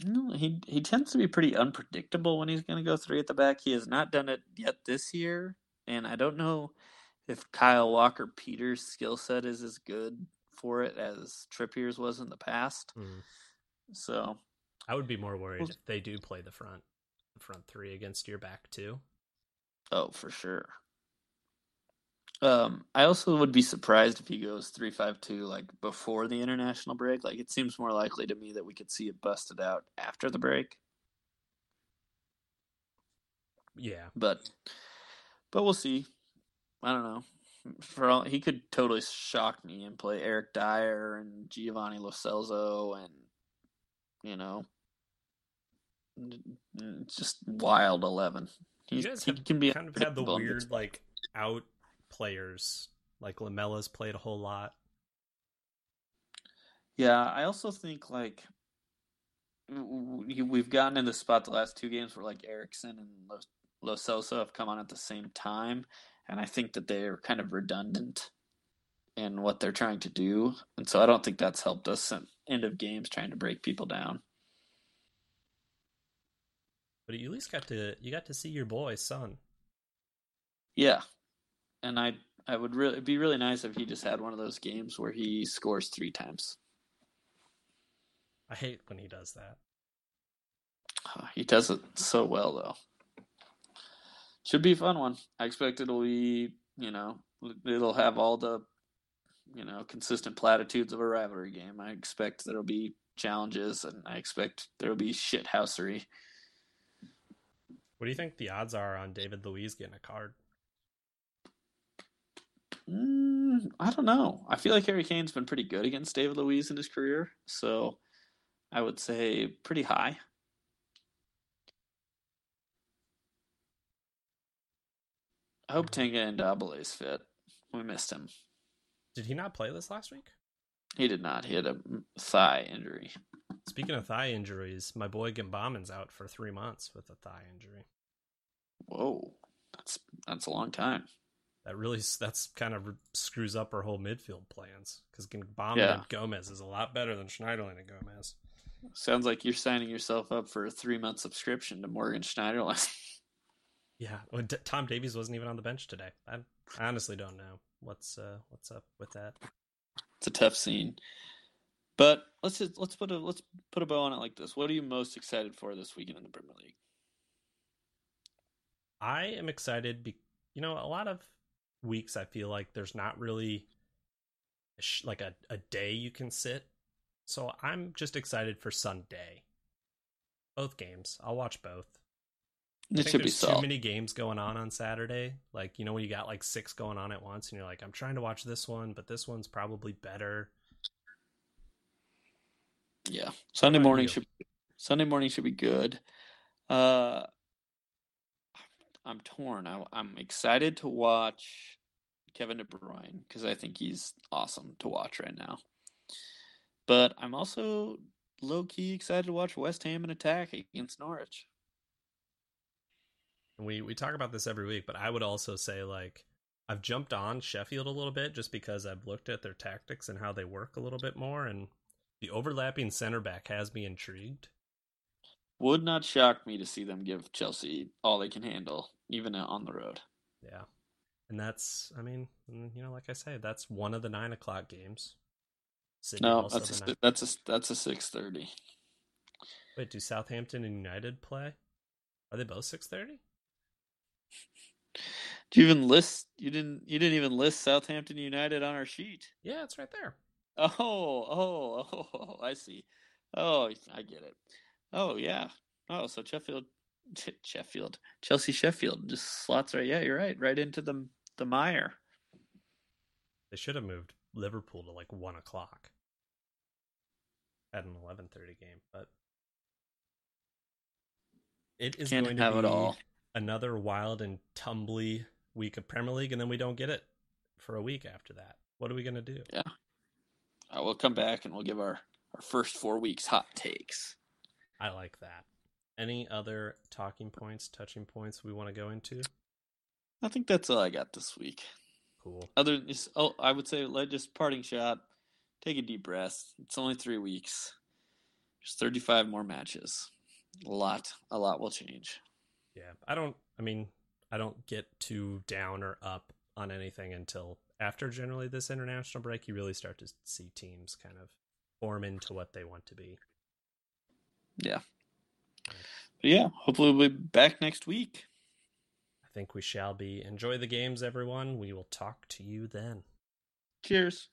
No, he he tends to be pretty unpredictable when he's going to go three at the back. He has not done it yet this year, and I don't know if Kyle Walker Peters' skill set is as good for it as Trippier's was in the past. Mm. So, I would be more worried well, if they do play the front, the front three against your back two. Oh, for sure. Um, I also would be surprised if he goes three five two like before the international break. Like it seems more likely to me that we could see it busted out after the break. Yeah. But but we'll see. I don't know. For all, he could totally shock me and play Eric Dier and Giovanni Lo Celso and you know just wild eleven. He's, you guys he can be kind of had the weird like out players. Like Lamela's played a whole lot. Yeah, I also think like we've gotten in the spot the last two games where like Eriksen and Lo Celso have come on at the same time, and I think that they're kind of redundant in what they're trying to do, and so I don't think that's helped us in end of games trying to break people down. But you at least got to you got to see your boy son. Yeah, and I I would really it'd be really nice if he just had one of those games where he scores three times. I hate when he does that. Uh, he does it so well though. Should be a fun one. I expect it'll be you know it'll have all the you know consistent platitudes of a rivalry game. I expect there'll be challenges and I expect there'll be shithousery. What do you think the odds are on David Luiz getting a card? Mm, I don't know. I feel like Harry Kane's been pretty good against David Luiz in his career, so I would say pretty high. I hope Tanguy Ndombele is fit. We missed him. Did he not play this last week? He did not. He had a thigh injury. Speaking of thigh injuries, my boy Gbamin's out for three months with a thigh injury. Whoa, that's that's a long time. That really that's kind of screws up our whole midfield plans because Gbamin yeah. and Gomes is a lot better than Schneiderlin and Gomes. Sounds like you're signing yourself up for a three month subscription to Morgan Schneiderlin. yeah, well, D- Tom Davies wasn't even on the bench today. I, I honestly don't know what's uh, what's up with that. It's a tough scene, but let's just, let's put a let's put a bow on it like this. What are you most excited for this weekend in the Premier League? I am excited. Be- you know, a lot of weeks I feel like there's not really like a, a day you can sit so I'm just excited for Sunday. Both games. I'll watch both. It should be too many games going on on Saturday. Like you know when you got like six going on at once, and you're like, I'm trying to watch this one, but this one's probably better. Yeah, Sunday morning should Sunday morning should be good. Uh, I'm torn. I, I'm excited to watch Kevin De Bruyne because I think he's awesome to watch right now. But I'm also low key excited to watch West Ham and attack against Norwich. We we talk about this every week, but I would also say like I've jumped on Sheffield a little bit just because I've looked at their tactics and how they work a little bit more, and the overlapping center back has me intrigued. Would not shock me to see them give Chelsea all they can handle, even on the road. Yeah, and that's I mean, mm, you know, like I say, that's one of the nine o'clock games. City no, that's a, that's a that's a six thirty. Wait, do Southampton and United play? Are they both six thirty? Do you even list? You didn't. You didn't even list Southampton United on our sheet. Yeah, it's right there. Oh, oh, oh, oh! I see. Oh, I get it. Oh, yeah. Oh, so Sheffield, Sheffield, Chelsea, Sheffield just slots right. Yeah, you're right. Right into the the mire. They should have moved Liverpool to like one o'clock at an eleven thirty game, but it is Can't going to have be all. another wild and tumbly week of Premier League, and then we don't get it for a week after that. What are we going to do? Yeah, uh, we'll come back and we'll give our our first four weeks hot takes. I like that. Any other talking points, touching points we want to go into? I think that's all I got this week. Cool. Other oh, I would say let just parting shot. Take a deep breath. It's only three weeks. There's 35 more matches. A lot, a lot will change. Yeah, I don't. I mean, I don't get too down or up on anything until after generally this international break. You really start to see teams kind of form into what they want to be. Yeah. But yeah, hopefully we'll be back next week I think we shall be. Enjoy the games, everyone. We will talk to you then. Cheers.